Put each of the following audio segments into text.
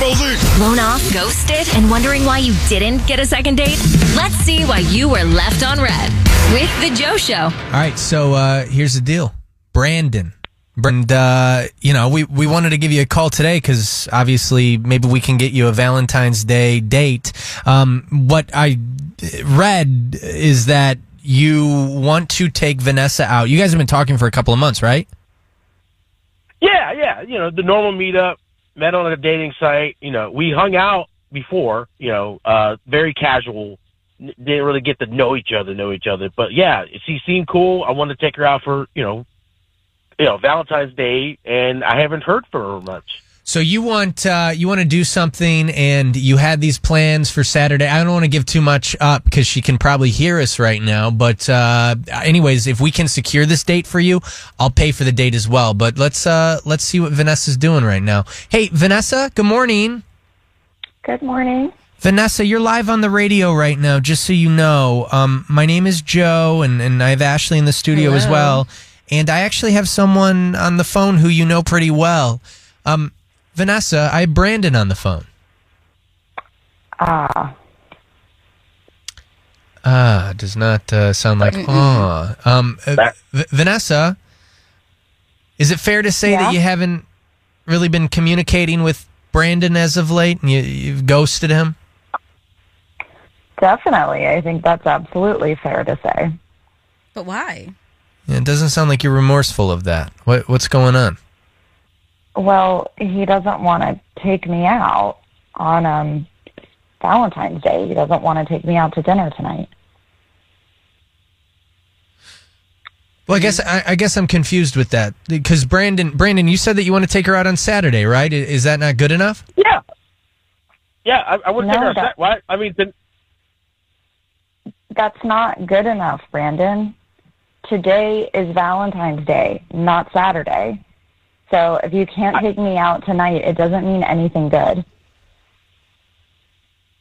93.3 Blown off, ghosted, and wondering why you didn't get a second date? Let's see why you were left on read with The Joe Show. All right, so uh, here's the deal, Brandon. And uh, you know, we we wanted to give you a call today because obviously maybe we can get you a Valentine's Day date. Um, what I read is that you want to take Vanessa out. You guys have been talking for a couple of months, right? Yeah, yeah. You know, the normal meetup, met on a dating site. You know, we hung out before. You know, uh, very casual. N- Didn't really get to know each other, know each other. But yeah, she seemed cool. I wanted to take her out for you know, you know, Valentine's Day, and I haven't heard from her much. So you want uh, you want to do something, and you had these plans for Saturday. I don't want to give too much up because she can probably hear us right now. But uh, anyways, if we can secure this date for you, I'll pay for the date as well. But let's uh, let's see what Vanessa's doing right now. Hey, Vanessa. Good morning. Good morning. Vanessa, you're live on the radio right now, just so you know. Um, my name is Joe, and, and I have Ashley in the studio as well. And I actually have someone on the phone who you know pretty well. Um, Vanessa, I have Brandon on the phone. Ah, Ah, does not uh, sound like ah. Um, uh, V- Vanessa, is it fair to say Yeah? that you haven't really been communicating with Brandon as of late, and you, you've ghosted him? definitely. I think that's absolutely fair to say. But why? Yeah, It doesn't sound like you're remorseful of that. What, what's going on? Well, he doesn't want to take me out on um Valentine's Day. He doesn't want to take me out to dinner tonight. Well, I guess I, I guess I'm confused with that because Brandon, Brandon, you said that you want to take her out on Saturday, right? Is that not good enough? Yeah, yeah. I, I would No, take her. that- That, why? I mean, then, That's not good enough, Brandon. Today is Valentine's Day, not Saturday. So if you can't take me out tonight, it doesn't mean anything good.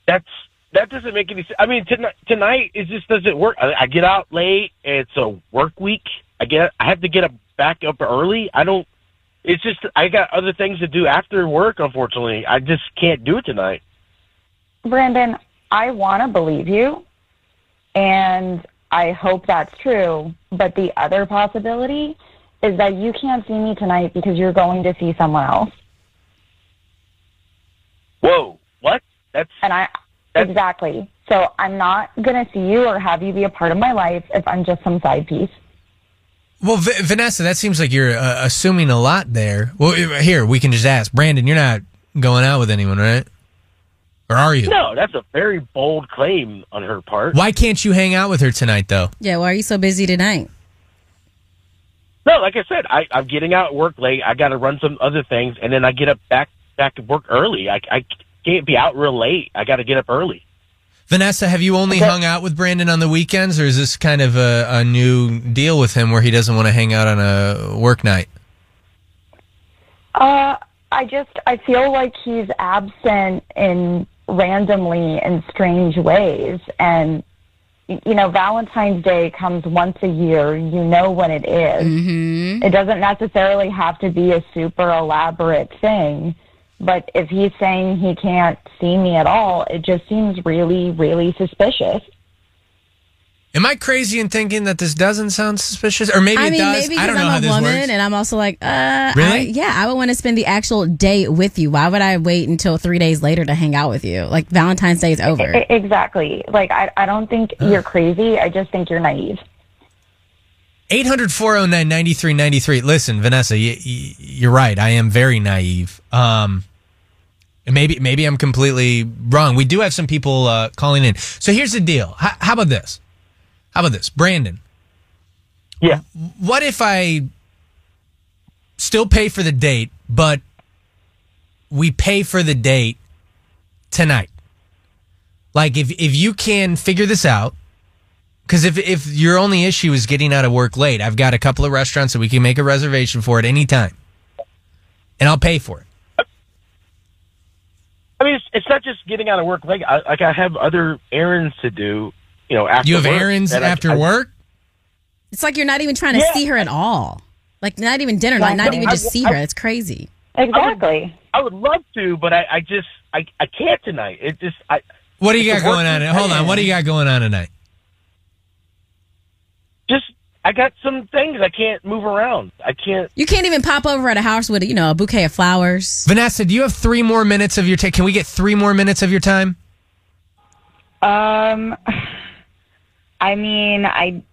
that's that doesn't make any sense. I mean, tonight tonight it just doesn't work. I, I get out late. It's a work week. I get I have to get up back up early. I don't. It's just I got other things to do after work. Unfortunately, I just can't do it tonight. Brandon, I want to believe you, and I hope that's true. But the other possibility is that you can't see me tonight because you're going to see someone else. Whoa, what? That's And I, That's- exactly. So I'm not going to see you or have you be a part of my life if I'm just some side piece. Well, V- Vanessa, that seems like you're uh, assuming a lot there. Well, here we can just ask Brandon. You're not going out with anyone, right? Or are you? no. That's a very bold claim on her part. Why can't you hang out with her tonight, though? Yeah, why are you so busy tonight? No, like I said, I, I'm getting out at work late. I got to run some other things, and then I get up back back to work early. I, I can't be out real late. I got to get up early. Vanessa, have you only Okay. hung out with Brandon on the weekends, or is this kind of a, a new deal with him where he doesn't want to hang out on a work night? Uh, I just I feel like he's absent in randomly in strange ways, and y- you know Valentine's Day comes once a year. You know when it is. Mm-hmm. It doesn't necessarily have to be a super elaborate thing, but if he's saying he can't see me at all, it just seems really, really suspicious. Am I crazy in thinking that this doesn't sound suspicious, or maybe I it mean, does? maybe I don't know I'm how a this woman works. and I'm also like, uh, Really? I- yeah, I would want to spend the actual day with you. Why would I wait until three days later to hang out with you? Like Valentine's Day is over. I- exactly. Like I, I don't think you're crazy. I just think you're naive. 800 409 9393. Listen, Vanessa, you, you, you're right. I am very naive. Um, maybe maybe I'm completely wrong. We do have some people uh, calling in. So here's the deal. H- how about this? How about this, Brandon? Yeah. What if I still pay for the date, but we pay for the date tonight. Like if if you can figure this out, because if if your only issue is getting out of work late, I've got a couple of restaurants that we can make a reservation for at any time, and I'll pay for it. I mean, it's, it's not just getting out of work. Like, I, like I have other errands to do. You know, after You have work errands that I- after I- work. It's like you're not even trying to Yeah. see her at all. Like not even dinner, like not Exactly. even just I- see I- her. It's crazy. Exactly. I would love to, but I, I just I, I can't tonight. It just I What do you got going on? Hold on. What do you got going on tonight? just I got some things I can't move around. I can't. You can't even pop over at a house with you know a bouquet of flowers. Vanessa, do you have three more minutes of your time? Can we get three more minutes of your time? Um, I mean, I,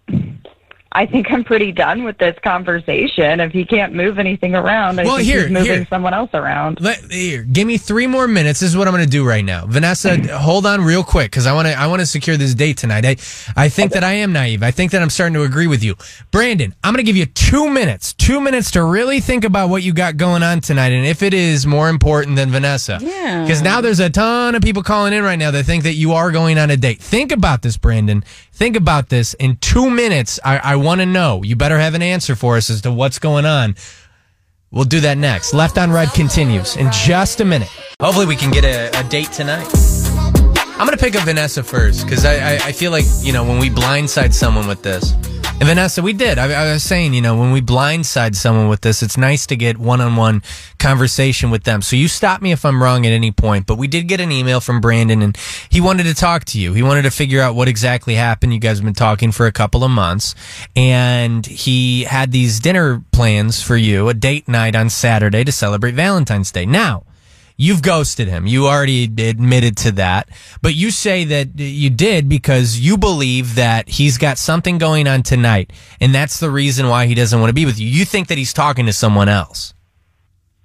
I think I'm pretty done with this conversation. If he can't move anything around, I Well, think here- he's moving here. someone else around. Let, here, give me three more minutes. This is what I'm going to do right now. Vanessa, hold on real quick because I want to. I want to secure this date tonight. I, I think that I am naive. I think that I'm starting to agree with you, Brandon. I'm going to give you two minutes. Two minutes to really think about what you got going on tonight, and if it is more important than Vanessa. Yeah. Because now there's a ton of people calling in right now that think that you are going on a date. Think about this, Brandon. Think about this. In two minutes, I, I want to know. You better have an answer for us as to what's going on. We'll do that next. Left on Read continues in just a minute. Hopefully, we can get a, a date tonight. I'm going to pick up Vanessa first because I, I, I feel like, you know, when we blindside someone with this, and Vanessa, we did. I, I was saying, you know, when we blindside someone with this, it's nice to get one on one conversation with them. So you stop me if I'm wrong at any point, but we did get an email from Brandon and he wanted to talk to you. He wanted to figure out what exactly happened. You guys have been talking for a couple of months and he had these dinner plans for you, a date night on Saturday to celebrate Valentine's Day. Now, You've ghosted him. You already admitted to that. But you say that you did because you believe that he's got something going on tonight. And that's the reason why he doesn't want to be with you. You think that he's talking to someone else.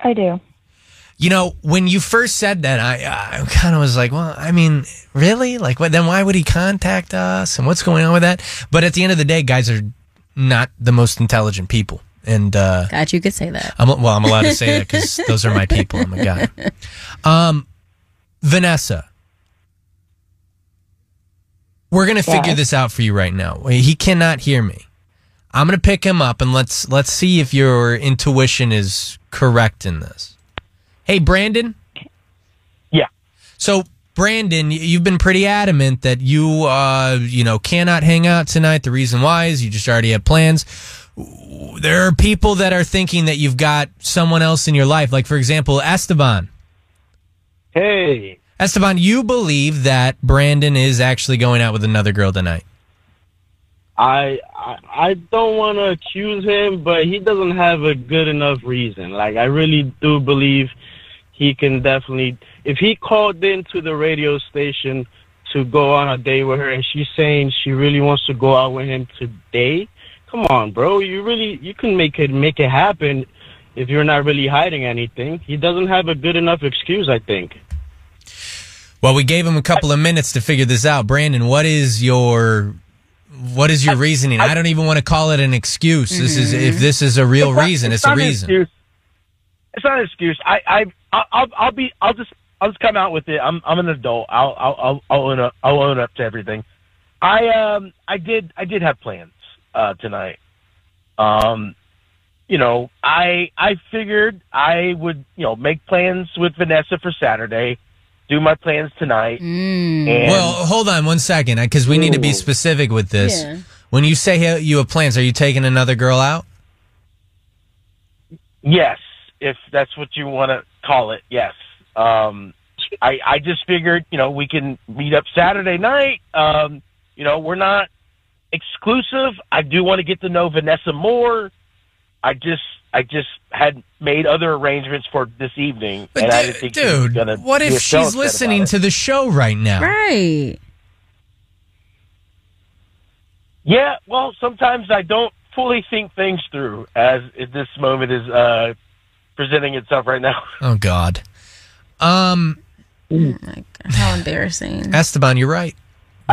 I do. You know, when you first said that, I, I kind of was like, well, I mean, really? Like, what, then why would he contact us? And what's going on with that? But at the end of the day, guys are not the most intelligent people. And, uh, God, you could say that. I'm well. I'm allowed to say that because those are my people. I'm a guy. Um, Vanessa, we're gonna figure Yes. this out for you right now. He cannot hear me. I'm gonna pick him up and let's let's see if your intuition is correct in this. Hey, Brandon. Yeah. So, Brandon, you've been pretty adamant that you, uh, you know, cannot hang out tonight. The reason why is you just already have plans. There are people that are thinking that you've got someone else in your life. Like, for example, Esteban. Hey, Esteban, you believe that Brandon is actually going out with another girl tonight. I I, I don't want to accuse him, but he doesn't have a good enough reason. Like I really do believe he can definitely. If he called into the radio station to go on a date with her, and she's saying she really wants to go out with him today, come on, bro. You really you can make it make it happen if you're not really hiding anything. He doesn't have a good enough excuse, I think. Well, we gave him a couple of minutes to figure this out. Brandon, what is your what is your reasoning? I, don't even want to call it an excuse. This is if this is a real It's not- reason, it's, it's a reason. excuse. It's not an excuse. I, I, I'll- I'll, I'll be, I'll just, I'll just come out with it. I'm, I'm an adult. I'll, I'll, I'll, I'll own up. I'll own up to everything. I, um, I did, I did have plans uh, tonight. Um, you know, I, I figured I would, you know, make plans with Vanessa for Saturday, do my plans tonight. Mm. And Well, hold on one second, because we need to be specific with this. Yeah. When you say you have plans, are you taking another girl out? Yes, if that's what you want to call it. Yes. Um, I I just figured, you know, we can meet up Saturday night. Um, you know, we're not exclusive. I do want to get to know Vanessa more. I just I just had made other arrangements for this evening, But and I didn't think dude, gonna what if she's listening to the show right now? Right. Yeah, well, sometimes I don't fully think things through as this moment is uh, presenting itself right now. Oh God. Um, Oh my God. How embarrassing. Esteban, you're right.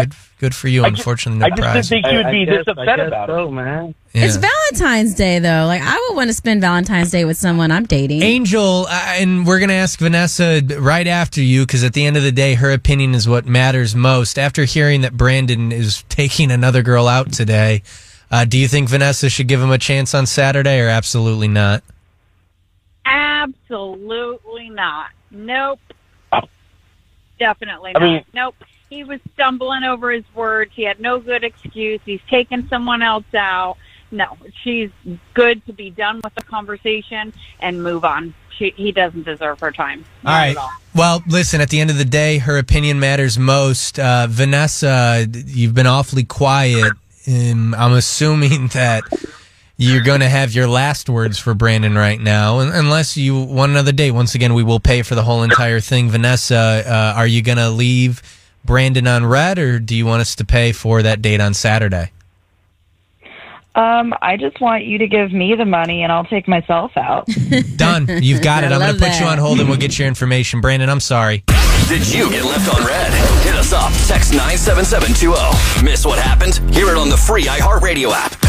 Good, good for you. I just- Unfortunately, no I just didn't prize. think you would I- I be guess- this I upset guess about so, it. man. Yeah. It's Valentine's Day though. Like I would want to spend Valentine's Day with someone I'm dating. Angel, uh, and we're going to ask Vanessa right after you because at the end of the day, her opinion is what matters most. After hearing that Brandon is taking another girl out today, uh, do you think Vanessa should give him a chance on Saturday or absolutely not? Absolutely not. Nope. Definitely I not. mean- nope. He was stumbling over his words. He had no good excuse. He's taken someone else out. No, she's good to be done with the conversation and move on. She, he doesn't deserve her time. All right. all. Well, listen, at the end of the day, her opinion matters most. Uh, Vanessa, you've been awfully quiet. Um, I'm assuming that you're going to have your last words for Brandon right now, unless you want another date. Once again, we will pay for the whole entire thing. Vanessa, uh, are you going to leave Brandon on read, or do you want us to pay for that date on Saturday? Um, I just want you to give me the money and I'll take myself out. Done. You've got it. I I'm going to put you on hold and we'll get your information. Brandon, I'm sorry. Did you get left on read? Hit us up. Text 97720. Miss what happened? Hear it on the free iHeartRadio app.